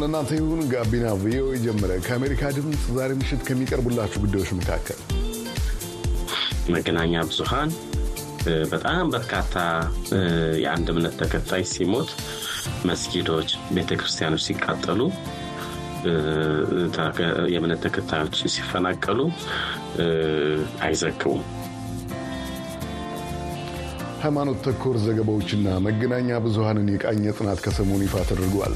ሰላም ለእናንተ ይሁን። ጋቢና ቪኦኤ ጀመረ። ከአሜሪካ ድምፅ ዛሬ ምሽት ከሚቀርቡላችሁ ጉዳዮች መካከል መገናኛ ብዙሃን በጣም በርካታ የአንድ እምነት ተከታይ ሲሞት፣ መስጊዶች፣ ቤተክርስቲያኖች ሲቃጠሉ፣ የእምነት ተከታዮች ሲፈናቀሉ አይዘግቡም። ሃይማኖት ተኮር ዘገባዎችና መገናኛ ብዙሃንን የቃኘ ጥናት ከሰሞኑ ይፋ ተደርጓል።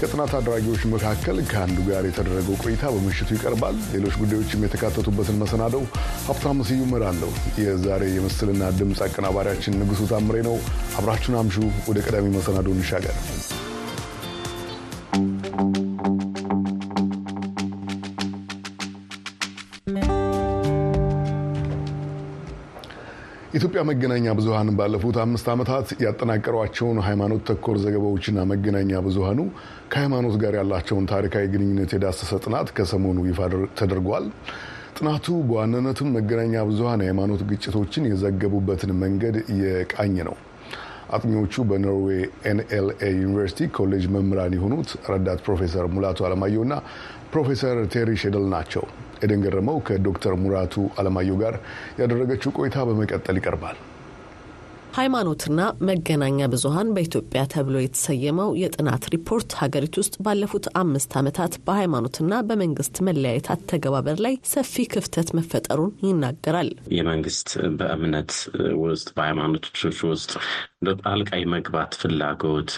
ከጥናት አድራጊዎች መካከል ከአንዱ ጋር የተደረገው ቆይታ በምሽቱ ይቀርባል። ሌሎች ጉዳዮችም የተካተቱበትን መሰናደው ሀብታሙ ስዩም እመራለሁ። የዛሬ የምስልና ድምፅ አቀናባሪያችን ንጉሱ ታምሬ ነው። አብራችሁን አምሹ። ወደ ቀዳሚ መሰናዶ እንሻገር። የኢትዮጵያ መገናኛ ብዙሃን ባለፉት አምስት ዓመታት ያጠናቀሯቸውን ሃይማኖት ተኮር ዘገባዎችና መገናኛ ብዙሃኑ ከሃይማኖት ጋር ያላቸውን ታሪካዊ ግንኙነት የዳሰሰ ጥናት ከሰሞኑ ይፋ ተደርጓል። ጥናቱ በዋናነትም መገናኛ ብዙሃን የሃይማኖት ግጭቶችን የዘገቡበትን መንገድ የቃኘ ነው። አጥኚዎቹ በኖርዌይ NLA ዩኒቨርሲቲ ኮሌጅ መምህራን የሆኑት ረዳት ፕሮፌሰር ሙላቱ አለማየሁና ፕሮፌሰር ቴሪ ሼደል ናቸው። ኤደን ገረመው ከዶክተር ሙላቱ አለማየሁ ጋር ያደረገችው ቆይታ በመቀጠል ይቀርባል። ሃይማኖትና መገናኛ ብዙሃን በኢትዮጵያ ተብሎ የተሰየመው የጥናት ሪፖርት ሀገሪቱ ውስጥ ባለፉት አምስት ዓመታት በሃይማኖትና በመንግስት መለያየት አተገባበር ላይ ሰፊ ክፍተት መፈጠሩን ይናገራል። የመንግስት በእምነት ውስጥ በሃይማኖቶች ውስጥ ጣልቃ መግባት ፍላጎት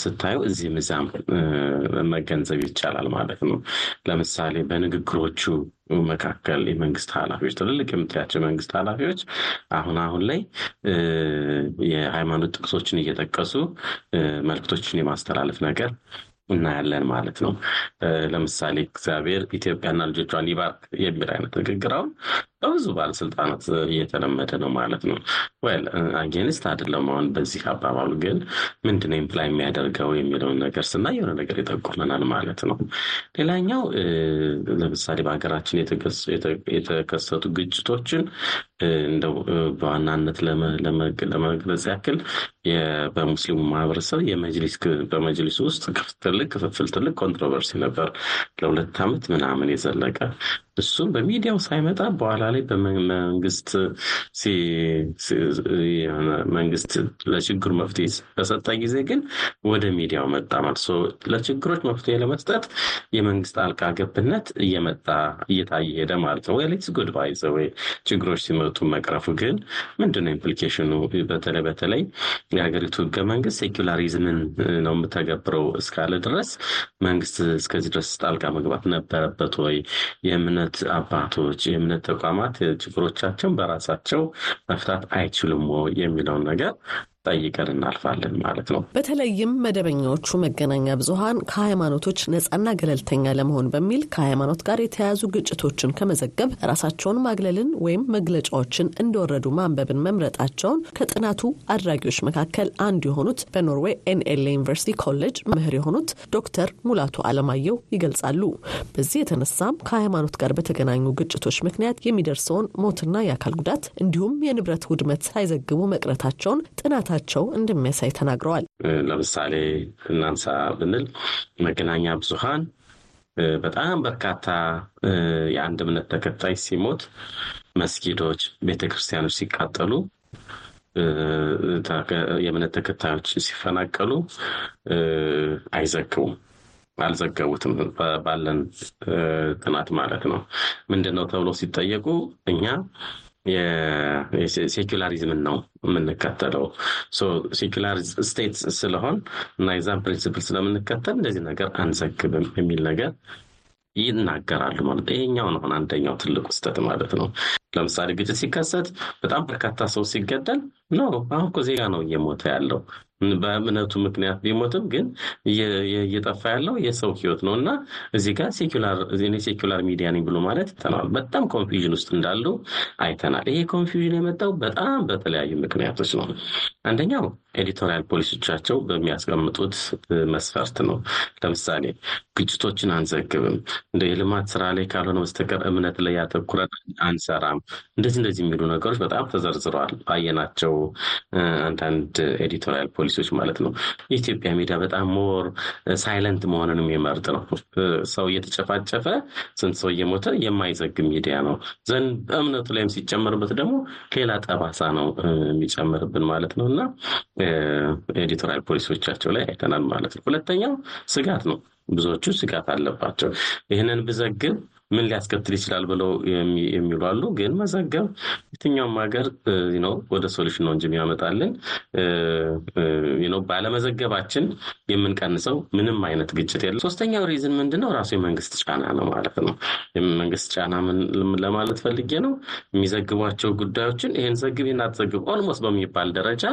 ስታዩ እዚህም እዚያም መገንዘብ ይቻላል ማለት ነው። ለምሳሌ በንግግሮቹ መካከል የመንግስት ኃላፊዎች ትልልቅ የምታያቸው የመንግስት ኃላፊዎች አሁን አሁን ላይ የሃይማኖት ጥቅሶችን እየጠቀሱ መልክቶችን የማስተላለፍ ነገር እናያለን ማለት ነው። ለምሳሌ እግዚአብሔር ኢትዮጵያና ልጆቿን ይባርክ የሚል አይነት ንግግር አሁን በብዙ ባለስልጣናት እየተለመደ ነው ማለት ነው። well against አይደለም አሁን በዚህ አባባሉ ግን ምንድነው imply የሚያደርገው የሚለውን ነገር ስናይ የሆነ ነገር ይጠቁመናል ማለት ነው። ሌላኛው ለምሳሌ በሀገራችን የተከሰቱ ግጭቶችን እንደው በዋናነት ለመግለጽ ያክል በሙስሊሙ ማህበረሰብ በመጅሊስ ውስጥ ትልቅ ክፍፍል፣ ትልቅ ኮንትሮቨርሲ ነበር ለሁለት ዓመት ምናምን የዘለቀ እሱም በሚዲያው ሳይመጣ በኋላ ላይ በመንግስት መንግስት ለችግሩ መፍትሄ በሰጠ ጊዜ ግን ወደ ሚዲያው መጣ ማለት ለችግሮች መፍትሄ ለመስጠት የመንግስት ጣልቃ ገብነት እየመጣ እየታየ ሄደ ማለት ነው። ዛትስ good by the way ችግሮች ሲመጡ መቅረፉ ግን ምንድነው implication ኑ? በተለይ በተለይ የሀገሪቱ ህገ መንግስት secularism ን ነው የምተገብረው እስካለ ድረስ መንግስት እስከዚህ ድረስ ጣልቃ መግባት ነበረበት ወይ? የእምነት አባቶች የእምነት ተቋማት ችግሮቻቸውን በራሳቸው መፍታት አይችሉም የሚለውን ነገር ጠይቀን እናልፋለን ማለት ነው። በተለይም መደበኛዎቹ መገናኛ ብዙኃን ከሃይማኖቶች ነጻና ገለልተኛ ለመሆን በሚል ከሃይማኖት ጋር የተያያዙ ግጭቶችን ከመዘገብ ራሳቸውን ማግለልን ወይም መግለጫዎችን እንደወረዱ ማንበብን መምረጣቸውን ከጥናቱ አድራጊዎች መካከል አንዱ የሆኑት በኖርዌይ NLA ዩኒቨርሲቲ ኮሌጅ መምህር የሆኑት ዶክተር ሙላቱ አለማየሁ ይገልጻሉ። በዚህ የተነሳም ከሃይማኖት ጋር በተገናኙ ግጭቶች ምክንያት የሚደርሰውን ሞትና የአካል ጉዳት እንዲሁም የንብረት ውድመት ሳይዘግቡ መቅረታቸውን ጥናት ቸው እንደሚያሳይ ተናግረዋል። ለምሳሌ እናንሳ ብንል መገናኛ ብዙሃን በጣም በርካታ የአንድ እምነት ተከታይ ሲሞት፣ መስጊዶች፣ ቤተክርስቲያኖች ሲቃጠሉ፣ የእምነት ተከታዮች ሲፈናቀሉ አይዘግቡም። አልዘገቡትም። ባለን ጥናት ማለት ነው። ምንድን ነው ተብሎ ሲጠየቁ እኛ secularism ን ነው የምንከተለው። secular state ስለሆን እና የዛን principle ስለምንከተል እንደዚህ ነገር አንዘግብም የሚል ነገር ይናገራሉ ማለት ይሄኛው ነው አንደኛው ትልቁ ስህተት ማለት ነው። ለምሳሌ ግጭት ሲከሰት በጣም በርካታ ሰው ሲገደል ነው አሁን እኮ ዜጋ ነው እየሞተ ያለው በእምነቱ ምክንያት ቢሞትም ግን እየጠፋ ያለው የሰው ህይወት ነው እና እዚህ ጋር secular ሚዲያ ነኝ ብሎ ማለት አይተናል። በጣም confusion ውስጥ እንዳሉ አይተናል። ይሄ confusion የመጣው በጣም በተለያዩ ምክንያቶች ነው። አንደኛው editorial ፖሊሲዎቻቸው በሚያስቀምጡት መስፈርት ነው። ለምሳሌ ግጭቶችን አንዘግብም፣ እንደ የልማት ስራ ላይ ካልሆነ በስተቀር እምነት ላይ ያተኩረን አንሰራም፣ እንደዚህ እንደዚህ የሚሉ ነገሮች በጣም ተዘርዝረዋል። ባየናቸው አንዳንድ editorial ፖሊሲዎች ማለት ነው። የኢትዮጵያ ሚዲያ በጣም more silent መሆንን የሚመርጥ ነው። ሰው እየተጨፋጨፈ ስንት ሰው እየሞተ የማይዘግብ ሚዲያ ነው። ዘንድ በእምነቱ ላይም ሲጨመርበት ደግሞ ሌላ ጠባሳ ነው የሚጨምርብን ማለት ነው እና editorial ፖሊሲዎቻቸው ላይ አይተናል ማለት ነው። ሁለተኛው ስጋት ነው። ብዙዎቹ ስጋት አለባቸው። ይህንን ብዘግብ ምን ሊያስከትል ይችላል ብለው የሚሉ አሉ። ግን መዘገብ የትኛውም ሀገር ነው ወደ solution ነው እንጂ የሚያመጣልን ባለመዘገባችን የምንቀንሰው ምንም አይነት ግጭት የለም። ሶስተኛው reason ምንድን ነው? ራሱ የመንግስት ጫና ነው ማለት ነው። የመንግስት ጫና ለማለት ፈልጌ ነው? የሚዘግቧቸው ጉዳዮችን ይህን ዘግብ ይህን አትዘግብ almost በሚባል ደረጃ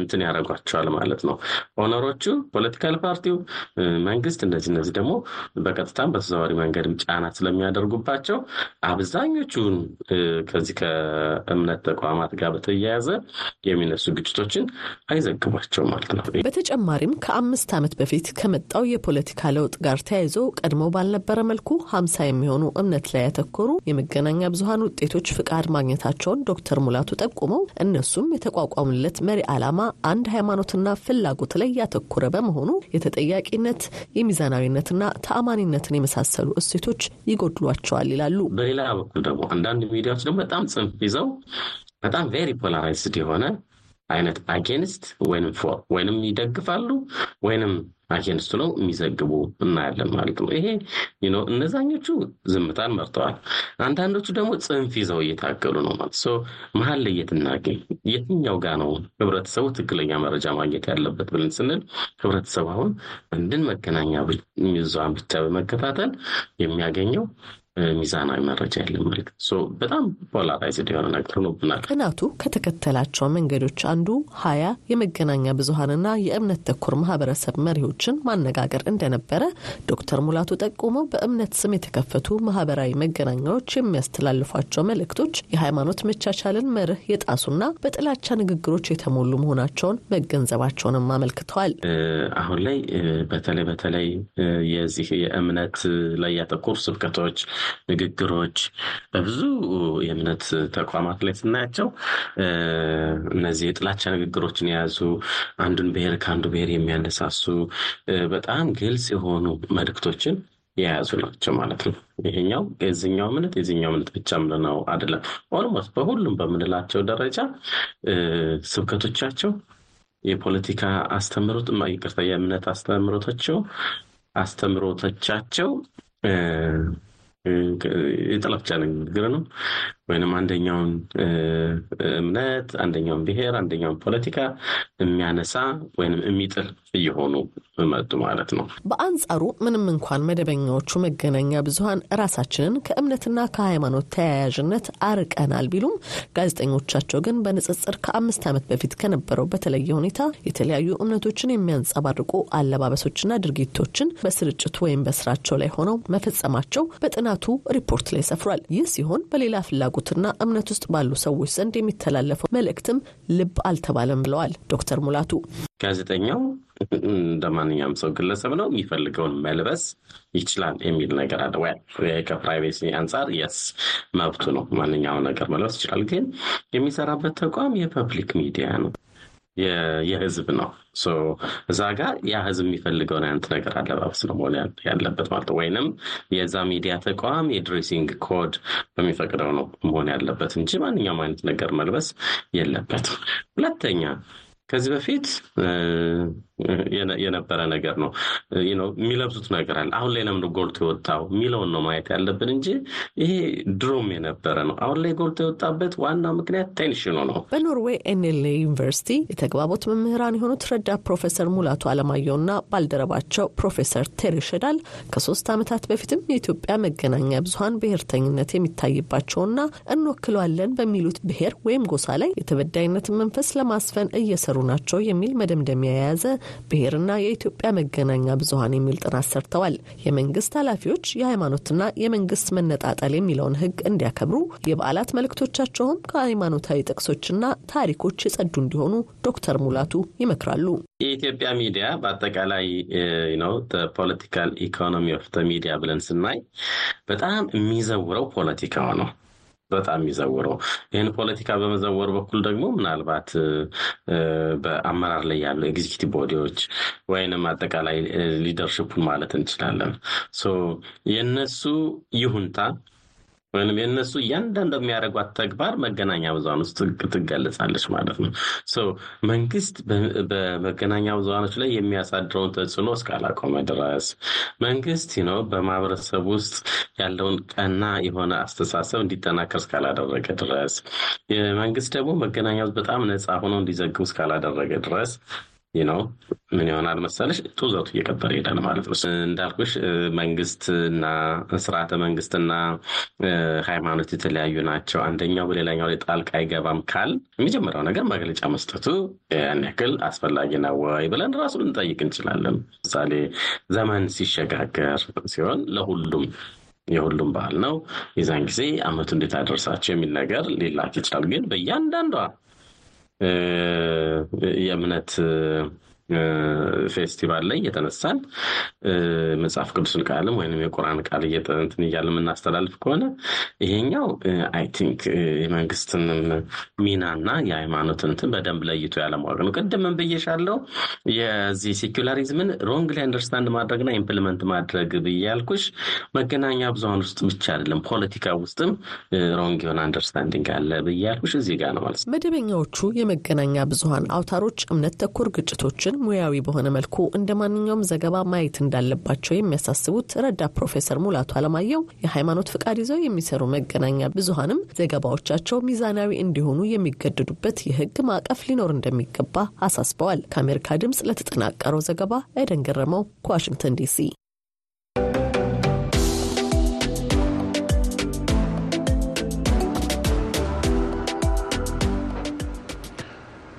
እንትን ያደርጓቸዋል ማለት ነው። owner ኦቹ፣ political ፓርቲው፣ መንግስት እነዚህ እነዚህ ደግሞ በቀጥታም በተዘዋዋሪ መንገድም ጫና ስለሚያደርጉባቸው አብዛኞቹን ከዚህ ከእምነት ተቋማት ጋር በተያያዘ የሚነሱ ግጭቶችን አይዘግቧቸው ማለት ነው። በተጨማሪም ከአምስት ዓመት በፊት ከመጣው የፖለቲካ ለውጥ ጋር ተያይዞ ቀድሞ ባልነበረ መልኩ ሀምሳ የሚሆኑ እምነት ላይ ያተኮሩ የመገናኛ ብዙኃን ውጤቶች ፍቃድ ማግኘታቸውን ዶክተር ሙላቱ ጠቁመው እነሱም የተቋቋሙለት መሪ ዓላማ አንድ ሃይማኖትና ፍላጎት ላይ ያተኮረ በመሆኑ የተጠያቂነት የሚዛናዊነትና ተአማኒነትን የመሳሰሉ እሴቶች ይጎድሏቸዋል ይላሉ። በሌላ በኩል ደግሞ አንዳንድ ሚዲያዎች ደግሞ በጣም ጽንፍ ይዘው በጣም very polarized የሆነ አይነት against ወይንም for ወይንም ይደግፋሉ ወይንም against ነው የሚዘግቡ እናያለን ማለት ነው። ይሄ እነዛኞቹ ዝምታን መርጠዋል። አንዳንዶቹ ደግሞ ጽንፍ ይዘው እየታገሉ ነው ማለት መሀል ላይ የትናገኝ የትኛው ጋ ነው ህብረተሰቡ ትክክለኛ መረጃ ማግኘት ያለበት ብለን ስንል ህብረተሰቡ አሁን አንድን መገናኛ ብዙሃን ብቻ በመከታተል የሚያገኘው ሚዛናዊ መረጃ የለም ማለት ነው። በጣም polarized የሆነ ነገር ሆኖብናል። ጥናቱ ከተከተላቸው መንገዶች አንዱ ሀያ የመገናኛ ብዙሀንና የእምነት ተኮር ማህበረሰብ መሪዎችን ማነጋገር እንደነበረ ዶክተር ሙላቱ ጠቁመው በእምነት ስም የተከፈቱ ማህበራዊ መገናኛዎች የሚያስተላልፏቸው መልእክቶች የሃይማኖት መቻቻልን መርህ የጣሱና በጥላቻ ንግግሮች የተሞሉ መሆናቸውን መገንዘባቸውንም አመልክተዋል። አሁን ላይ በተለይ በተለይ የዚህ የእምነት ላይ ያተኮሩ ስብከቶች ንግግሮች በብዙ የእምነት ተቋማት ላይ ስናያቸው እነዚህ የጥላቻ ንግግሮችን የያዙ አንዱን ብሔር ከአንዱ ብሔር የሚያነሳሱ በጣም ግልጽ የሆኑ መልእክቶችን የያዙ ናቸው ማለት ነው። ይሄኛው የዚኛው እምነት የዚኛው እምነት ብቻ ምንነው አይደለም። almost በሁሉም በምንላቸው ደረጃ ስብከቶቻቸው የፖለቲካ አስተምሮት ይቅርታ፣ የእምነት አስተምሮቶቸው አስተምሮቶቻቸው የጥላቻ ንግግር ነው ወይንም አንደኛውን እምነት አንደኛውን ብሔር አንደኛውን ፖለቲካ የሚያነሳ ወይንም የሚጥል እየሆኑ መጡ ማለት ነው። በአንጻሩ ምንም እንኳን መደበኛዎቹ መገናኛ ብዙኃን ራሳችንን ከእምነትና ከሃይማኖት ተያያዥነት አርቀናል ቢሉም ጋዜጠኞቻቸው ግን በንጽጽር ከአምስት ዓመት በፊት ከነበረው በተለየ ሁኔታ የተለያዩ እምነቶችን የሚያንጸባርቁ አለባበሶችና ድርጊቶችን በስርጭቱ ወይም በስራቸው ላይ ሆነው መፈጸማቸው በጥናቱ ሪፖርት ላይ ሰፍሯል። ይህ ሲሆን በሌላ ፍላጎትና እምነት ውስጥ ባሉ ሰዎች ዘንድ የሚተላለፈው መልእክትም ልብ አልተባለም ብለዋል ዶክተር ሙላቱ። ጋዜጠኛው እንደ ማንኛውም ሰው ግለሰብ ነው፣ የሚፈልገውን መልበስ ይችላል የሚል ነገር አለ። ከ privacy አንጻር የሱ መብቱ ነው፣ ማንኛውን ነገር መልበስ ይችላል። ግን የሚሰራበት ተቋም የ public ሚዲያ ነው የህዝብ ነው። እዛ ጋር ያ ህዝብ የሚፈልገውን አይነት ነገር አለባበስ ነው መሆን ያለበት ማለት ነው። ወይንም የዛ ሚዲያ ተቋም የ dressing code በሚፈቅደው ነው መሆን ያለበት እንጂ ማንኛውም አይነት ነገር መልበስ የለበትም። ሁለተኛ ከዚህ በፊት የነበረ ነገር ነው። የሚለብሱት ነገር አለ። አሁን ላይ ለምን ጎልቶ የወጣው የሚለውን ነው ማየት ያለብን እንጂ ይሄ ድሮም የነበረ ነው። አሁን ላይ ጎልቶ የወጣበት ዋናው ምክንያት tension ኡ ነው። በኖርዌይ ኤንኤልኤ ዩኒቨርሲቲ የተግባቦት መምህራን የሆኑት ረዳት ፕሮፌሰር ሙላቱ አለማየሁና ባልደረባቸው ፕሮፌሰር ቴሪ ሸዳል ከሶስት ዓመታት በፊትም የኢትዮጵያ መገናኛ ብዙኃን ብሔርተኝነት የሚታይባቸውና እንወክለዋለን በሚሉት ብሔር ወይም ጎሳ ላይ የተበዳይነትን መንፈስ ለማስፈን እየሰሩ ናቸው የሚል መደምደሚያ የያዘ ብሔርና የኢትዮጵያ መገናኛ ብዙኃን የሚል ጥናት ሰርተዋል። የመንግስት ኃላፊዎች የሃይማኖትና የመንግስት መነጣጠል የሚለውን ሕግ እንዲያከብሩ የበዓላት መልእክቶቻቸውም ከሃይማኖታዊ ጥቅሶችና ታሪኮች የጸዱ እንዲሆኑ ዶክተር ሙላቱ ይመክራሉ። የኢትዮጵያ ሚዲያ በአጠቃላይ ነው political economy of media ብለን ስናይ በጣም የሚዘውረው ፖለቲካው ነው። በጣም የሚዘውረው። ይህን ፖለቲካ በመዘወር በኩል ደግሞ ምናልባት በአመራር ላይ ያሉ executive body ዎች ወይንም አጠቃላይ leadership ኡን ማለት እንችላለን። የነሱ ይሁንታ ወይም የእነሱ እያንዳንዱ የሚያደርጓት ተግባር መገናኛ ብዙሃን ውስጥ ትገለጻለች ማለት ነው። መንግስት በመገናኛ ብዙሃኖች ላይ የሚያሳድረውን ተጽዕኖ እስካላቆመ ድረስ መንግስት ነው በማህበረሰብ ውስጥ ያለውን ቀና የሆነ አስተሳሰብ እንዲጠናከር እስካላደረገ ድረስ መንግስት ደግሞ መገናኛ በጣም ነፃ ሆኖ እንዲዘግቡ እስካላደረገ ድረስ ነው ምን ይሆናል መሰለሽ ጡዘቱ እየቀጠለ ይሄዳል ማለት ነው። እንዳልኩሽ መንግስትና ስርዓተ መንግስትና ሃይማኖት የተለያዩ ናቸው። አንደኛው በሌላኛው ላይ ጣልቃ አይገባም ካል የመጀመሪያው ነገር መግለጫ መስጠቱ ያን ያክል አስፈላጊ ነው ወይ ብለን ራሱ ልንጠይቅ እንችላለን። ምሳሌ ዘመን ሲሸጋገር ሲሆን ለሁሉም የሁሉም በዓል ነው። የዛን ጊዜ አመቱ እንዴት አደረሳችሁ የሚል ነገር ሊላክ ይችላል። ግን በእያንዳንዷ የእምነት ፌስቲቫል ላይ እየተነሳን መጽሐፍ ቅዱስን ቃልም ወይም የቁርአን ቃል እንትን እያለ የምናስተላልፍ ከሆነ ይሄኛው I think የመንግስትን ሚናና የሃይማኖት እንትን በደንብ ለይቶ ያለማወቅ ነው። ቅድምን ብዬሻለው የዚህ secularism ን wrongly understand ማድረግና implement ማድረግ ብዬ ያልኩሽ መገናኛ ብዙሃን ውስጥ ብቻ አይደለም፣ ፖለቲካ ውስጥም wrong የሆነ understanding አለ ብዬ ያልኩሽ እዚህ ጋር ነው ማለት ነው። መደበኛዎቹ የመገናኛ ብዙሃን አውታሮች እምነት ተኮር ግጭቶችን ሙያዊ በሆነ መልኩ እንደ ማንኛውም ዘገባ ማየት እንዳለባቸው የሚያሳስቡት ረዳት ፕሮፌሰር ሙላቱ አለማየሁ የሃይማኖት ፍቃድ ይዘው የሚሰሩ መገናኛ ብዙሃንም ዘገባዎቻቸው ሚዛናዊ እንዲሆኑ የሚገደዱበት የሕግ ማዕቀፍ ሊኖር እንደሚገባ አሳስበዋል። ከአሜሪካ ድምፅ ለተጠናቀረው ዘገባ አይደን ገረመው ከዋሽንግተን ዲሲ።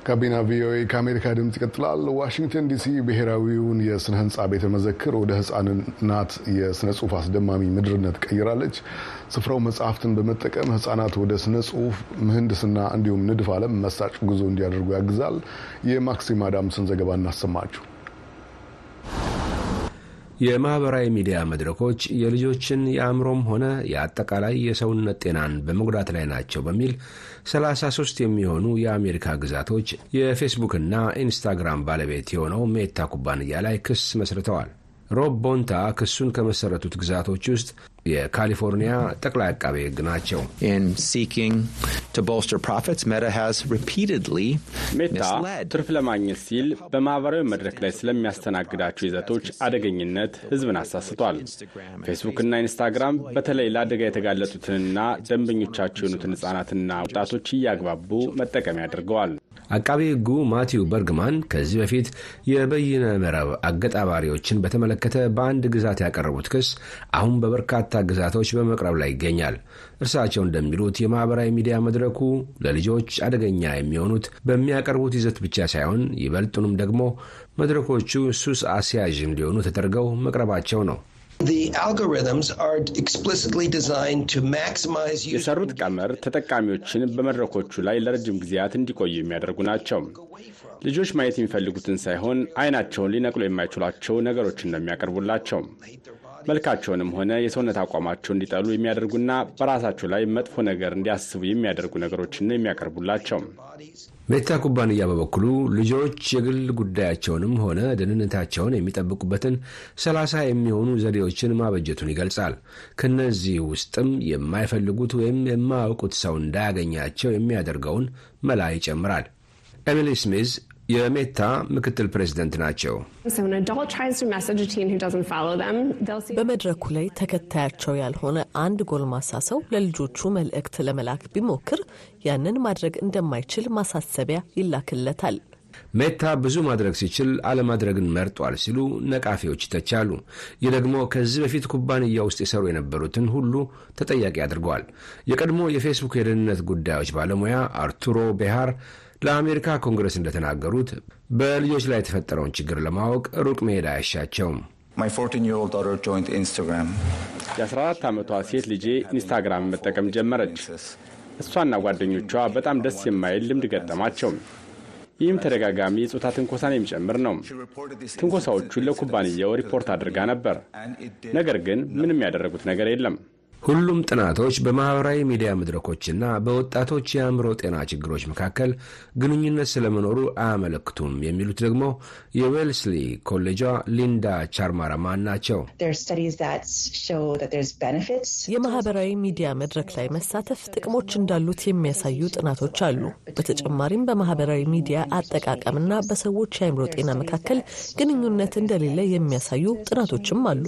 ጋቢና ቪኦኤ ከአሜሪካ ድምፅ ይቀጥላል። ዋሽንግተን ዲሲ ብሔራዊውን የስነ ህንፃ ቤተ መዘክር ወደ ህፃናት የስነ ጽሁፍ አስደማሚ ምድርነት ቀይራለች። ስፍራው መጽሐፍትን በመጠቀም ህፃናት ወደ ስነ ጽሁፍ፣ ምህንድስና እንዲሁም ንድፍ ዓለም መሳጭ ጉዞ እንዲያደርጉ ያግዛል። የማክሲም አዳምስን ዘገባ እናሰማችሁ። የማህበራዊ ሚዲያ መድረኮች የልጆችን የአእምሮም ሆነ የአጠቃላይ የሰውነት ጤናን በመጉዳት ላይ ናቸው በሚል 33 የሚሆኑ የአሜሪካ ግዛቶች የፌስቡክና ኢንስታግራም ባለቤት የሆነው ሜታ ኩባንያ ላይ ክስ መስርተዋል። ሮብ ቦንታ ክሱን ከመሰረቱት ግዛቶች ውስጥ የካሊፎርኒያ ጠቅላይ አቃቤ ሕግ ናቸው። ሜታ ትርፍ ለማግኘት ሲል በማህበራዊ መድረክ ላይ ስለሚያስተናግዳቸው ይዘቶች አደገኝነት ሕዝብን አሳስቷል። ፌስቡክና ኢንስታግራም በተለይ ለአደጋ የተጋለጡትንና ደንበኞቻቸው የሆኑትን ሕጻናትና ወጣቶች እያግባቡ መጠቀሚያ አድርገዋል። አቃቤ ሕጉ ማቲው በርግማን ከዚህ በፊት የበይነ መረብ አገጣባሪዎችን በተመለከተ በአንድ ግዛት ያቀረቡት ክስ አሁን በበርካታ ግዛቶች በመቅረብ ላይ ይገኛል። እርሳቸው እንደሚሉት የማኅበራዊ ሚዲያ መድረኩ ለልጆች አደገኛ የሚሆኑት በሚያቀርቡት ይዘት ብቻ ሳይሆን ይበልጡንም ደግሞ መድረኮቹ ሱስ አስያዥ እንዲሆኑ ተደርገው መቅረባቸው ነው። የሰሩት ቀመር ተጠቃሚዎችን በመድረኮቹ ላይ ለረጅም ጊዜያት እንዲቆዩ የሚያደርጉ ናቸው። ልጆች ማየት የሚፈልጉትን ሳይሆን አይናቸውን ሊነቅሉ የማይችሏቸው ነገሮችን ነው የሚያቀርቡላቸው። መልካቸውንም ሆነ የሰውነት አቋማቸው እንዲጠሉ የሚያደርጉና በራሳቸው ላይ መጥፎ ነገር እንዲያስቡ የሚያደርጉ ነገሮችን ነው የሚያቀርቡላቸው። ሜታ ኩባንያ በበኩሉ ልጆች የግል ጉዳያቸውንም ሆነ ደህንነታቸውን የሚጠብቁበትን ሰላሳ የሚሆኑ ዘዴዎችን ማበጀቱን ይገልጻል። ከነዚህ ውስጥም የማይፈልጉት ወይም የማያውቁት ሰው እንዳያገኛቸው የሚያደርገውን መላ ይጨምራል። ኤሚሊ ስሚዝ የሜታ ምክትል ፕሬዚደንት ናቸው። በመድረኩ ላይ ተከታያቸው ያልሆነ አንድ ጎልማሳ ሰው ለልጆቹ መልእክት ለመላክ ቢሞክር ያንን ማድረግ እንደማይችል ማሳሰቢያ ይላክለታል። ሜታ ብዙ ማድረግ ሲችል አለማድረግን መርጧል ሲሉ ነቃፊዎች ይተቻሉ። ይህ ደግሞ ከዚህ በፊት ኩባንያ ውስጥ የሰሩ የነበሩትን ሁሉ ተጠያቂ አድርገዋል። የቀድሞ የፌስቡክ የደህንነት ጉዳዮች ባለሙያ አርቱሮ ቤሃር ለአሜሪካ ኮንግረስ እንደተናገሩት በልጆች ላይ የተፈጠረውን ችግር ለማወቅ ሩቅ መሄድ አያሻቸውም። የ14 ዓመቷ ሴት ልጄ ኢንስታግራም መጠቀም ጀመረች። እሷና ጓደኞቿ በጣም ደስ የማይል ልምድ ገጠማቸው። ይህም ተደጋጋሚ የጾታ ትንኮሳን የሚጨምር ነው። ትንኮሳዎቹን ለኩባንያው ሪፖርት አድርጋ ነበር፣ ነገር ግን ምንም ያደረጉት ነገር የለም። ሁሉም ጥናቶች በማኅበራዊ ሚዲያ መድረኮችና በወጣቶች የአእምሮ ጤና ችግሮች መካከል ግንኙነት ስለመኖሩ አያመለክቱም የሚሉት ደግሞ የዌልስሊ ኮሌጇ ሊንዳ ቻርማራማን ናቸው። የማህበራዊ ሚዲያ መድረክ ላይ መሳተፍ ጥቅሞች እንዳሉት የሚያሳዩ ጥናቶች አሉ። በተጨማሪም በማህበራዊ ሚዲያ አጠቃቀምና በሰዎች የአእምሮ ጤና መካከል ግንኙነት እንደሌለ የሚያሳዩ ጥናቶችም አሉ።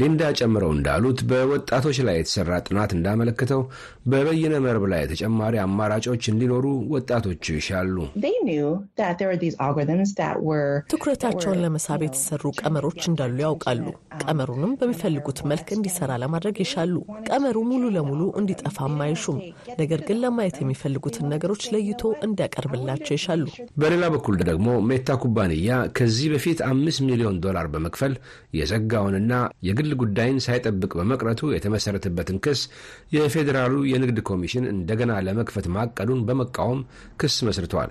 ሊንዳ ጨምረው እንዳሉት በወጣቶች ላይ የተሰራ ጥናት እንዳመለከተው በበይነ መረብ ላይ ተጨማሪ አማራጮች እንዲኖሩ ወጣቶቹ ይሻሉ። ትኩረታቸውን ለመሳብ የተሰሩ ቀመሮች እንዳሉ ያውቃሉ። ቀመሩንም በሚፈልጉት መልክ እንዲሰራ ለማድረግ ይሻሉ። ቀመሩ ሙሉ ለሙሉ እንዲጠፋም አይሹም። ነገር ግን ለማየት የሚፈልጉትን ነገሮች ለይቶ እንዲያቀርብላቸው ይሻሉ። በሌላ በኩል ደግሞ ሜታ ኩባንያ ከዚህ በፊት አምስት ሚሊዮን ዶላር በመክፈል የዘጋውንና የግል ጉዳይን ሳይጠብቅ በመቅረቱ የተመሰረተበትን ክስ የፌዴራሉ የንግድ ኮሚሽን እንደገና ለመክፈት ማቀዱን በመቃወም ክስ መስርቷል።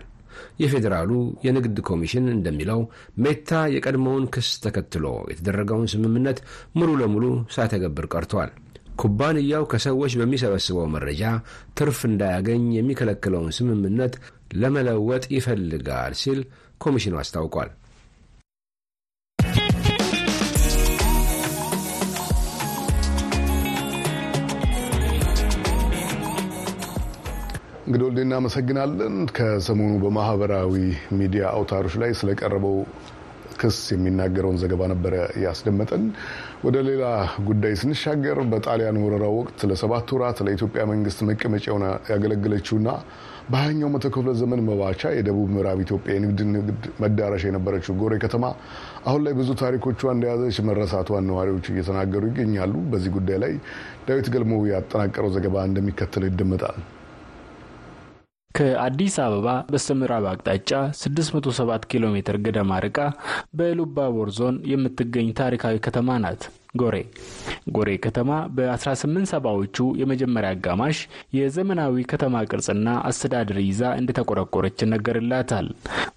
የፌዴራሉ የንግድ ኮሚሽን እንደሚለው ሜታ የቀድሞውን ክስ ተከትሎ የተደረገውን ስምምነት ሙሉ ለሙሉ ሳይተገብር ቀርቷል። ኩባንያው ከሰዎች በሚሰበስበው መረጃ ትርፍ እንዳያገኝ የሚከለክለውን ስምምነት ለመለወጥ ይፈልጋል ሲል ኮሚሽኑ አስታውቋል። እንግዲህ ወልዴ እናመሰግናለን። ከሰሞኑ በማህበራዊ ሚዲያ አውታሮች ላይ ስለቀረበው ክስ የሚናገረውን ዘገባ ነበረ ያስደመጠን። ወደ ሌላ ጉዳይ ስንሻገር በጣሊያን ወረራ ወቅት ለሰባት ወራት ለኢትዮጵያ መንግስት መቀመጫ ሆና ያገለገለችውና በሀያኛው መቶ ክፍለ ዘመን መባቻ የደቡብ ምዕራብ ኢትዮጵያ የንግድ ንግድ መዳረሻ የነበረችው ጎሬ ከተማ አሁን ላይ ብዙ ታሪኮቿ እንደያዘች መረሳቷን ነዋሪዎች እየተናገሩ ይገኛሉ። በዚህ ጉዳይ ላይ ዳዊት ገልሞ ያጠናቀረው ዘገባ እንደሚከተለው ይደመጣል። ከአዲስ አበባ በስተምዕራብ አቅጣጫ 607 ኪሎ ሜትር ገደማ ርቃ በኢሉባቦር ዞን የምትገኝ ታሪካዊ ከተማ ናት ጎሬ። ጎሬ ከተማ በ1870ዎቹ የመጀመሪያ አጋማሽ የዘመናዊ ከተማ ቅርጽና አስተዳደር ይዛ እንደተቆረቆረች ይነገርላታል።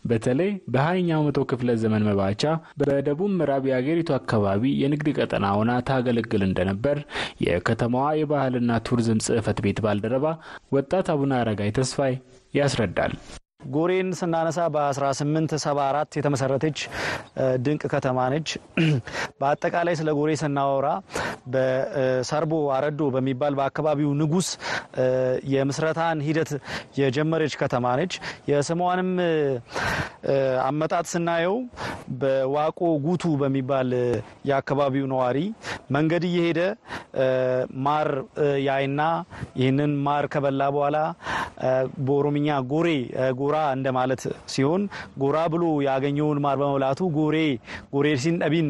በተለይ በሃያኛው መቶ ክፍለ ዘመን መባቻ በደቡብ ምዕራብ የአገሪቱ አካባቢ የንግድ ቀጠና ሆና ታገለግል እንደነበር የከተማዋ የባህልና ቱሪዝም ጽሕፈት ቤት ባልደረባ ወጣት አቡነ አረጋይ ተስፋይ ያስረዳል። ጎሬን ስናነሳ በ1874 የተመሰረተች ድንቅ ከተማ ነች። በአጠቃላይ ስለ ጎሬ ስናወራ በሰርቦ አረዶ በሚባል በአካባቢው ንጉሥ የምስረታን ሂደት የጀመረች ከተማ ነች። የስሟንም አመጣጥ ስናየው በዋቆ ጉቱ በሚባል የአካባቢው ነዋሪ መንገድ እየሄደ ማር ያይና ይህንን ማር ከበላ በኋላ በኦሮምኛ ጎሬ ጎራ እንደማለት ሲሆን ጎራ ብሎ ያገኘውን ማር በመብላቱ ጎሬ ጎሬ ሲንጠቢን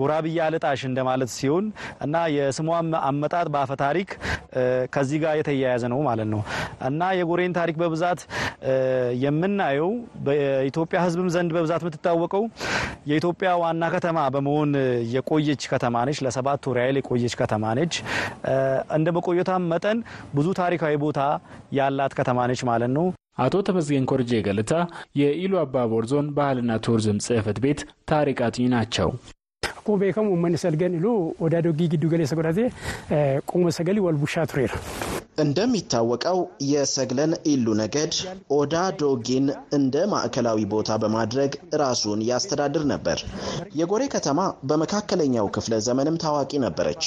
ጎራ ብያ ልጣሽ እንደማለት ሲሆን እና የስሟም አመጣጥ በአፈ ታሪክ ከዚህ ጋር የተያያዘ ነው ማለት ነው እና የጎሬን ታሪክ በብዛት የምናየው በኢትዮጵያ ሕዝብም ዘንድ በብዛት የምትታወቀው የኢትዮጵያ ዋና ከተማ በመሆን የቆየች ከተማ ነች። ለሰባት ወር ያህል የቆየች ከተማ ነች። እንደ መቆየቷም መጠን ብዙ ታሪካዊ ቦታ ያላት ከተማ ነች ማለት ነው። አቶ ተመስገን ኮርጄ ገለታ የኢሉ አባቦር ዞን ባህልና ቱሪዝም ጽሕፈት ቤት ታሪክ አጥኚ ናቸው። akkuma beekamu uummanni salgan ilu odaa doggii giddu galeessa godhatee quma sagalii wal bushaa tureera. እንደሚታወቀው የሰግለን ኢሉ ነገድ ኦዳ ዶጊን እንደ ማዕከላዊ ቦታ በማድረግ ራሱን ያስተዳድር ነበር። የጎሬ ከተማ በመካከለኛው ክፍለ ዘመንም ታዋቂ ነበረች።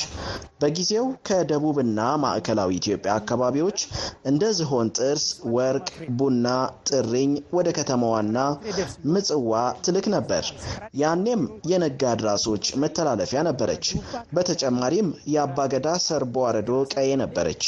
በጊዜው ከደቡብና ማዕከላዊ ኢትዮጵያ አካባቢዎች እንደ ዝሆን ጥርስ፣ ወርቅ፣ ቡና፣ ጥሪኝ ወደ ከተማዋና ምጽዋ ትልክ ነበር። ያኔም የነጋድ ራሶች መተላለፊያ ነበረች። በተጨማሪም የአባገዳ ሰርቦ አረዶ ቀዬ ነበረች።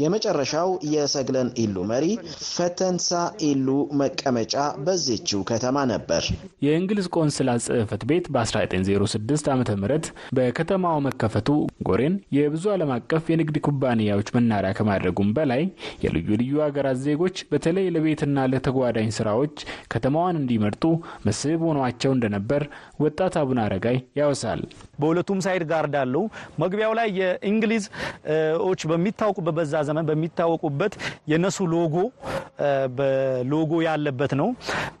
የመጨረሻው የሰግለን ኢሉ መሪ ፈተንሳ ኢሉ መቀመጫ በዚችው ከተማ ነበር። የእንግሊዝ ቆንስላ ጽሕፈት ቤት በ1906 ዓ ም በከተማው መከፈቱ ጎሬን የብዙ ዓለም አቀፍ የንግድ ኩባንያዎች መናሪያ ከማድረጉም በላይ የልዩ ልዩ ሀገራት ዜጎች በተለይ ለቤትና ለተጓዳኝ ስራዎች ከተማዋን እንዲመርጡ መስህብ ሆኗቸው እንደነበር ወጣት አቡነ አረጋይ ያወሳል። በሁለቱም ሳይድ ጋርድ አለው። መግቢያው ላይ የእንግሊዝዎች በሚታወቁበት በዛ ዘመን በሚታወቁበት የነሱ ሎጎ ሎጎ ያለበት ነው።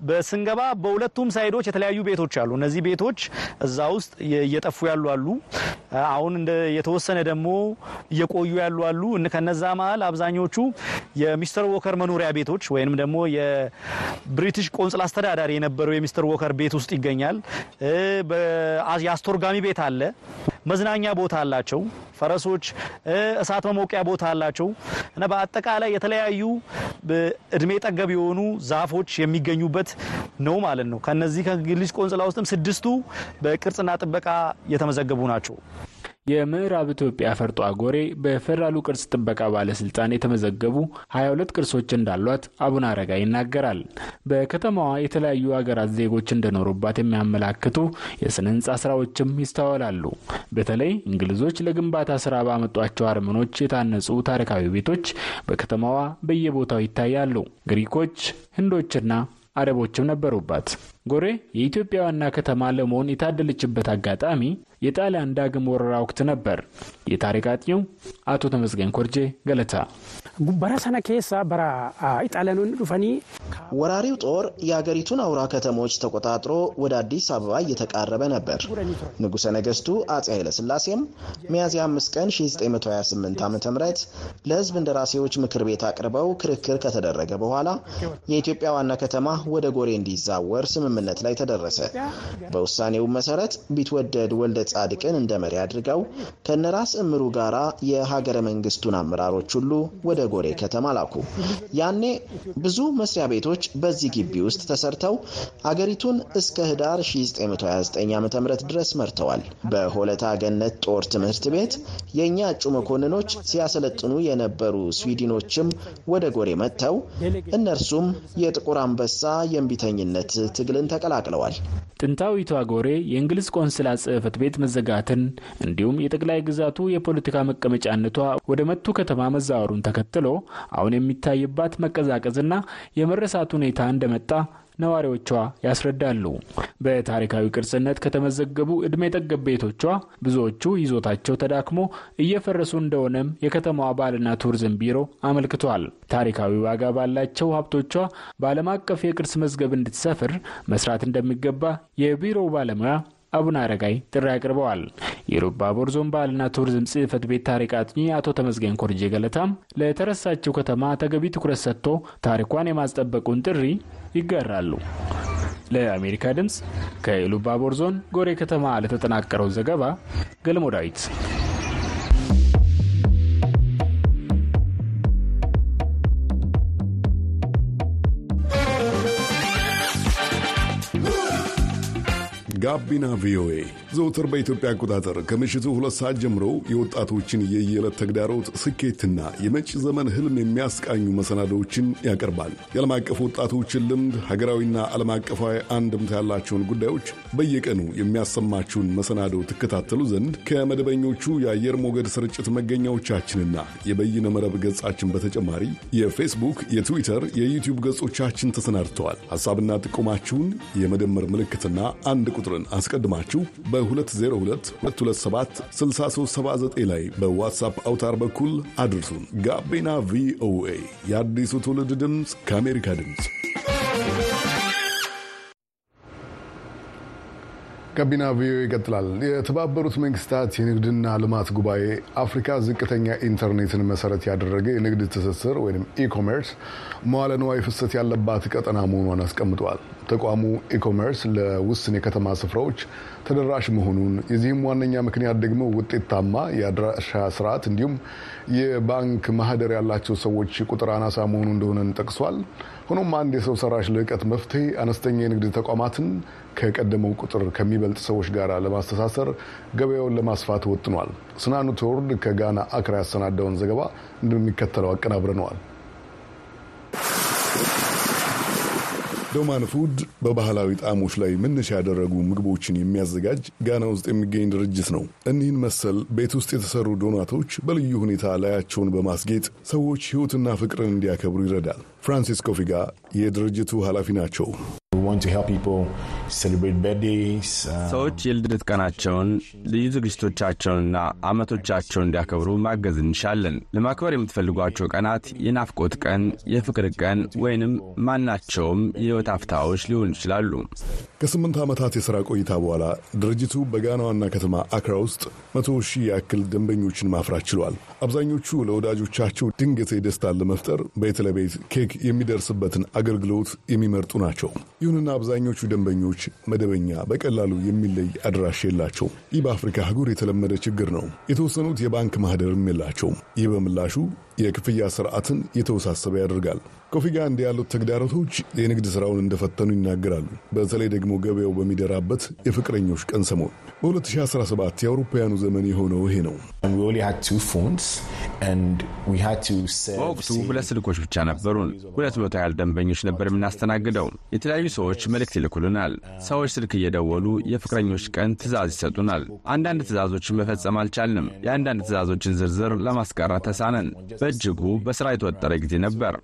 በስንገባ በሁለቱም ሳይዶች የተለያዩ ቤቶች አሉ። እነዚህ ቤቶች እዛ ውስጥ እየጠፉ ያሉ አሉ። አሁን እንደ የተወሰነ ደግሞ እየቆዩ ያሉ አሉ። ከነዛ መሀል አብዛኞቹ የሚስተር ዎከር መኖሪያ ቤቶች ወይንም ደግሞ የብሪቲሽ ቆንጽል አስተዳዳሪ የነበረው የሚስተር ዎከር ቤት ውስጥ ይገኛል። የአስቶርጋሚ ቤት አለ። መዝናኛ ቦታ አላቸው። ፈረሶች፣ እሳት መሞቂያ ቦታ አላቸው እና በአጠቃላይ የተለያዩ እድሜ ጠገብ የሆኑ ዛፎች የሚገኙበት ነው ማለት ነው። ከነዚህ ከእንግሊዝ ቆንጽላ ውስጥም ስድስቱ በቅርጽና ጥበቃ የተመዘገቡ ናቸው። የምዕራብ ኢትዮጵያ ፈርጦ ጎሬ በፌዴራሉ ቅርስ ጥበቃ ባለስልጣን የተመዘገቡ 22 ቅርሶች እንዳሏት አቡነ አረጋ ይናገራል። በከተማዋ የተለያዩ ሀገራት ዜጎች እንደኖሩባት የሚያመላክቱ የስነ ህንፃ ስራዎችም ይስተዋላሉ። በተለይ እንግሊዞች ለግንባታ ስራ ባመጧቸው አርመኖች የታነጹ ታሪካዊ ቤቶች በከተማዋ በየቦታው ይታያሉ። ግሪኮች፣ ህንዶችና አረቦችም ነበሩባት። ጎሬ የኢትዮጵያ ዋና ከተማ ለመሆን የታደለችበት አጋጣሚ የጣሊያን ዳግም ወረራ ወቅት ነበር። የታሪክ አጥኚው አቶ ተመስገን ኮርጄ ገለታ በራ ሰነ ኬሳ በራ ኢጣሊያኖን ዱፈኒ ወራሪው ጦር የአገሪቱን አውራ ከተሞች ተቆጣጥሮ ወደ አዲስ አበባ እየተቃረበ ነበር። ንጉሠ ነገሥቱ አጼ ኃይለሥላሴም ሚያዝያ 5 ቀን 1928 ዓ ም ለህዝብ እንደራሴዎች ምክር ቤት አቅርበው ክርክር ከተደረገ በኋላ የኢትዮጵያ ዋና ከተማ ወደ ጎሬ እንዲዛወር ስምምነት ላይ ተደረሰ። በውሳኔው መሰረት ቢትወደድ ወልደ ጻድቅን እንደ መሪ አድርገው ከነራስ እምሩ ጋራ የሀገረ መንግስቱን አመራሮች ሁሉ ወደ ጎሬ ከተማ ላኩ። ያኔ ብዙ መስሪያ ቤቶች በዚህ ግቢ ውስጥ ተሰርተው አገሪቱን እስከ ህዳር 1929 ዓ ም ድረስ መርተዋል። በሆለታ ገነት ጦር ትምህርት ቤት የእኛ እጩ መኮንኖች ሲያሰለጥኑ የነበሩ ስዊድኖችም ወደ ጎሬ መጥተው እነርሱም የጥቁር አንበሳ የእምቢተኝነት ትግልን ተቀላቅለዋል። ጥንታዊቷ ጎሬ የእንግሊዝ ቆንስላ ጽሕፈት ቤት መዘጋትን እንዲሁም የጠቅላይ ግዛቱ የፖለቲካ መቀመጫነቷ ወደ መቱ ከተማ መዛወሩን ተከትሎ አሁን የሚታይባት መቀዛቀዝና የመረሳት ሁኔታ እንደመጣ ነዋሪዎቿ ያስረዳሉ። በታሪካዊ ቅርስነት ከተመዘገቡ ዕድሜ ጠገብ ቤቶቿ ብዙዎቹ ይዞታቸው ተዳክሞ እየፈረሱ እንደሆነም የከተማዋ ባህልና ቱሪዝም ቢሮ አመልክቷል። ታሪካዊ ዋጋ ባላቸው ሀብቶቿ በዓለም አቀፍ የቅርስ መዝገብ እንድትሰፍር መስራት እንደሚገባ የቢሮው ባለሙያ አቡነ አረጋይ ጥሪ አቅርበዋል። የኢሉባቦር ዞን ባህልና ቱሪዝም ጽሕፈት ቤት ታሪክ አጥኚ አቶ ተመስገን ኮርጄ ገለታም ለተረሳችው ከተማ ተገቢ ትኩረት ሰጥቶ ታሪኳን የማስጠበቁን ጥሪ ይጋራሉ። ለአሜሪካ ድምፅ ከኢሉባቦር ዞን ጎሬ ከተማ ለተጠናቀረው ዘገባ ገልሞ ዳዊት። ጋቢና ቪኦኤ ዘውትር በኢትዮጵያ አቆጣጠር ከምሽቱ ሁለት ሰዓት ጀምሮ የወጣቶችን የየዕለት ተግዳሮት ስኬትና የመጪ ዘመን ህልም የሚያስቃኙ መሰናዶዎችን ያቀርባል። የዓለም አቀፍ ወጣቶችን ልምድ፣ ሀገራዊና ዓለም አቀፋዊ አንድምታ ያላቸውን ጉዳዮች በየቀኑ የሚያሰማችሁን መሰናዶ ትከታተሉ ዘንድ ከመደበኞቹ የአየር ሞገድ ስርጭት መገኛዎቻችንና የበይነ መረብ ገጻችን በተጨማሪ የፌስቡክ፣ የትዊተር፣ የዩቲዩብ ገጾቻችን ተሰናድተዋል። ሐሳብና ጥቆማችሁን የመደመር ምልክትና አንድ ቁጥርን አስቀድማችሁ በ202227 6379 ላይ በዋትሳፕ አውታር በኩል አድርሱን። ጋቢና ቪኦኤ የአዲሱ ትውልድ ድምፅ ከአሜሪካ ድምፅ ጋቢና ቪኦኤ ይቀጥላል። የተባበሩት መንግስታት የንግድና ልማት ጉባኤ አፍሪካ ዝቅተኛ ኢንተርኔትን መሰረት ያደረገ የንግድ ትስስር ወይም ኢኮሜርስ መዋለ ንዋይ ፍሰት ያለባት ቀጠና መሆኗን አስቀምጠዋል። ተቋሙ ኢኮሜርስ ለውስን የከተማ ስፍራዎች ተደራሽ መሆኑን የዚህም ዋነኛ ምክንያት ደግሞ ውጤታማ የአድራሻ ስርዓት እንዲሁም የባንክ ማህደር ያላቸው ሰዎች ቁጥር አናሳ መሆኑ እንደሆነን ጠቅሷል። ሆኖም አንድ የሰው ሰራሽ ልዕቀት መፍትሄ አነስተኛ የንግድ ተቋማትን ከቀደመው ቁጥር ከሚበልጥ ሰዎች ጋር ለማስተሳሰር ገበያውን ለማስፋት ወጥኗል። ስናኑ ተወርድ ከጋና አክራ ያሰናዳውን ዘገባ እንደሚከተለው አቀናብረነዋል። ዶማን ፉድ በባህላዊ ጣዕሞች ላይ መነሻ ያደረጉ ምግቦችን የሚያዘጋጅ ጋና ውስጥ የሚገኝ ድርጅት ነው። እኒህን መሰል ቤት ውስጥ የተሰሩ ዶናቶች በልዩ ሁኔታ ላያቸውን በማስጌጥ ሰዎች ሕይወትና ፍቅርን እንዲያከብሩ ይረዳል። ፍራንሲስ ኮፊጋ የድርጅቱ ኃላፊ ናቸው። ሰዎች የልደት ቀናቸውን፣ ልዩ ዝግጅቶቻቸውንና ዓመቶቻቸውን እንዲያከብሩ ማገዝ እንሻለን። ለማክበር የምትፈልጓቸው ቀናት የናፍቆት ቀን፣ የፍቅር ቀን ወይንም ማናቸውም የሕይወት አፍታዎች ሊሆኑ ይችላሉ። ከስምንት ዓመታት የሥራ ቆይታ በኋላ ድርጅቱ በጋና ዋና ከተማ አክራ ውስጥ መቶ ሺህ ያክል ደንበኞችን ማፍራት ችሏል። አብዛኞቹ ለወዳጆቻቸው ድንገት ደስታን ለመፍጠር ቤት ለቤት ኬክ የሚደርስበትን አገልግሎት የሚመርጡ ናቸው። ይሁንና አብዛኞቹ ደንበኞች መደበኛ፣ በቀላሉ የሚለይ አድራሻ የላቸውም። ይህ በአፍሪካ አህጉር የተለመደ ችግር ነው። የተወሰኑት የባንክ ማህደርም የላቸውም። ይህ በምላሹ የክፍያ ስርዓትን የተወሳሰበ ያደርጋል። ኮፊ ጋር እንዲህ ያሉት ተግዳሮቶች የንግድ ስራውን እንደፈተኑ ይናገራሉ። በተለይ ደግሞ ገበያው በሚደራበት የፍቅረኞች ቀን ሰሞን በ2017 የአውሮፓውያኑ ዘመን የሆነው ይሄ ነው። በወቅቱ ሁለት ስልኮች ብቻ ነበሩን። ሁለት መቶ ያህል ደንበኞች ነበር የምናስተናግደው። የተለያዩ ሰዎች መልእክት ይልኩልናል። ሰዎች ስልክ እየደወሉ የፍቅረኞች ቀን ትዕዛዝ ይሰጡናል። አንዳንድ ትዕዛዞችን መፈጸም አልቻልንም። የአንዳንድ ትዕዛዞችን ዝርዝር ለማስቀረት ተሳነን። በእጅጉ በስራ የተወጠረ ጊዜ ነበር።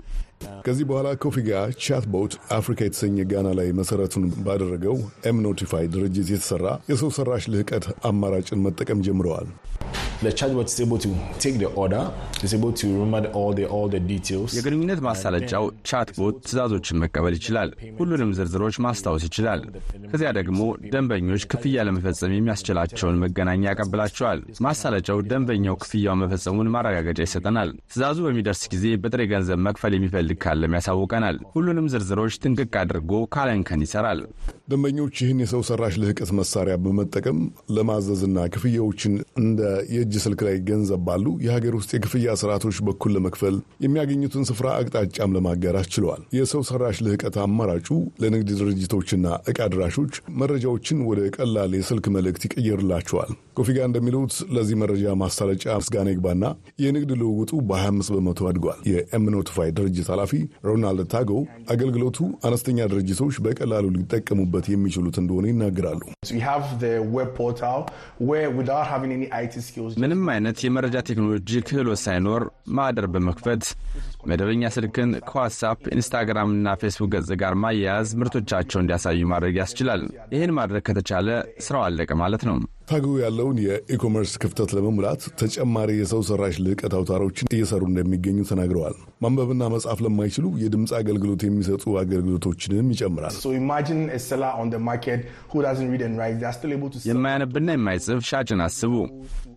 ከዚህ በኋላ ኮፊ ጋር ቻትቦት አፍሪካ የተሰኘ ጋና ላይ መሰረቱን ባደረገው ኤም ድርጅት የተሰራ የሰው ሰራሽ ልህቀት አማራጭን መጠቀም ጀምረዋል። የግንኙነት ማሳለጫው ቻትቦት ትዕዛዞችን መቀበል ይችላል። ሁሉንም ዝርዝሮች ማስታወስ ይችላል። ከዚያ ደግሞ ደንበኞች ክፍያ ለመፈጸም የሚያስችላቸውን መገናኛ ያቀብላቸዋል። ማሳለጫው ደንበኛው ክፍያውን መፈጸሙን ማረጋገጫ ይሰጠናል። ትዕዛዙ በሚደርስ ጊዜ በጥሬ ገንዘብ መክፈል የሚፈልግ ካለም ያሳውቀናል። ሁሉንም ዝርዝሮች ጥንቅቅ አድርጎ ካለንከን ይሰራል። ደንበኞች ይህን የሰው ሰራሽ ልህቀት መሳሪያ በመጠቀም ለማዘዝና ክፍያዎችን እንደ የእጅ ስልክ ላይ ገንዘብ ባሉ የሀገር ውስጥ የክፍያ ስርዓቶች በኩል ለመክፈል የሚያገኙትን ስፍራ አቅጣጫም ለማጋራት ችለዋል። የሰው ሰራሽ ልህቀት አማራጩ ለንግድ ድርጅቶችና እቃ አድራሾች መረጃዎችን ወደ ቀላል የስልክ መልእክት ይቀይርላቸዋል። ኮፊጋ እንደሚሉት ለዚህ መረጃ ማሳለጫ ምስጋና ይግባና የንግድ ልውውጡ በ25 በመቶ አድጓል። የኤምኖቲፋይ ድርጅት ኃላፊ ሮናልድ ታጎ አገልግሎቱ አነስተኛ ድርጅቶች በቀላሉ ሊጠቀሙበት የሚችሉት እንደሆነ ይናገራሉ። ምንም አይነት የመረጃ ቴክኖሎጂ ክህሎት ሳይኖር ማህደር በመክፈት መደበኛ ስልክን ከዋትሳፕ ኢንስታግራምና ፌስቡክ ገጽ ጋር ማያያዝ ምርቶቻቸው እንዲያሳዩ ማድረግ ያስችላል። ይህን ማድረግ ከተቻለ ስራው አለቀ ማለት ነው። ታጉ ያለውን የኢኮመርስ ክፍተት ለመሙላት ተጨማሪ የሰው ሰራሽ ልዕቀት አውታሮችን እየሰሩ እንደሚገኙ ተናግረዋል። ማንበብና መጻፍ ለማይችሉ የድምፅ አገልግሎት የሚሰጡ አገልግሎቶችንም ይጨምራል። የማያነብና የማይጽፍ ሻጭን አስቡ።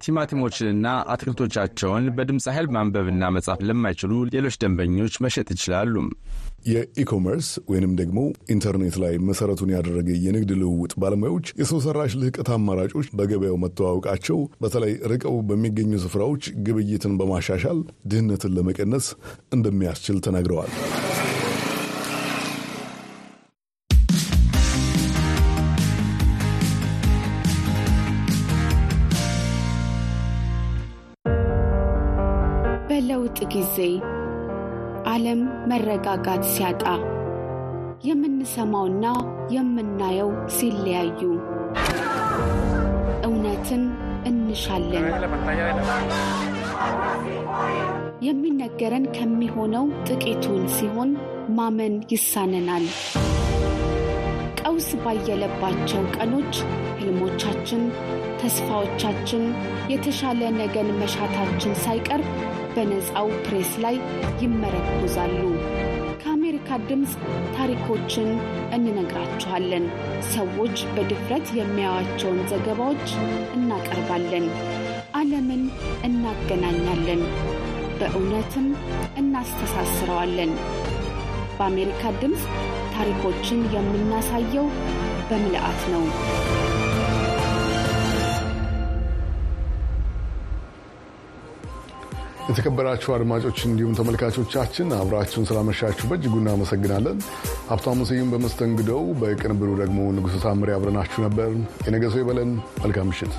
ቲማቲሞችንና አትክልቶቻቸውን በድምፅ ኃይል ማንበብና መጻፍ ለማይችሉ ሌሎች ደንበኞች መሸጥ ይችላሉ። የኢኮመርስ ወይንም ደግሞ ኢንተርኔት ላይ መሰረቱን ያደረገ የንግድ ልውውጥ ባለሙያዎች የሰው ሰራሽ ልህቀት አማራጮች በገበያው መተዋወቃቸው በተለይ ርቀው በሚገኙ ስፍራዎች ግብይትን በማሻሻል ድህነትን ለመቀነስ እንደሚያስችል ተናግረዋል። ዓለም መረጋጋት ሲያጣ የምንሰማውና የምናየው ሲለያዩ እውነትን እንሻለን። የሚነገረን ከሚሆነው ጥቂቱን ሲሆን ማመን ይሳነናል። ቀውስ ባየለባቸው ቀኖች ሕልሞቻችን፣ ተስፋዎቻችን፣ የተሻለ ነገን መሻታችን ሳይቀር በነፃው ፕሬስ ላይ ይመረኮዛሉ። ከአሜሪካ ድምፅ ታሪኮችን እንነግራችኋለን። ሰዎች በድፍረት የሚያዩዋቸውን ዘገባዎች እናቀርባለን። ዓለምን እናገናኛለን፣ በእውነትም እናስተሳስረዋለን። በአሜሪካ ድምፅ ታሪኮችን የምናሳየው በምልአት ነው። የተከበራችሁ አድማጮች እንዲሁም ተመልካቾቻችን አብራችሁን ስላመሻችሁ በእጅጉ እናመሰግናለን። ሀብታሙ ስዩም በመስተንግዶው፣ በቅንብሩ ደግሞ ንጉሥ ታምሬ አብረናችሁ ነበር። የነገ ሰው ይበለን። መልካም ምሽት።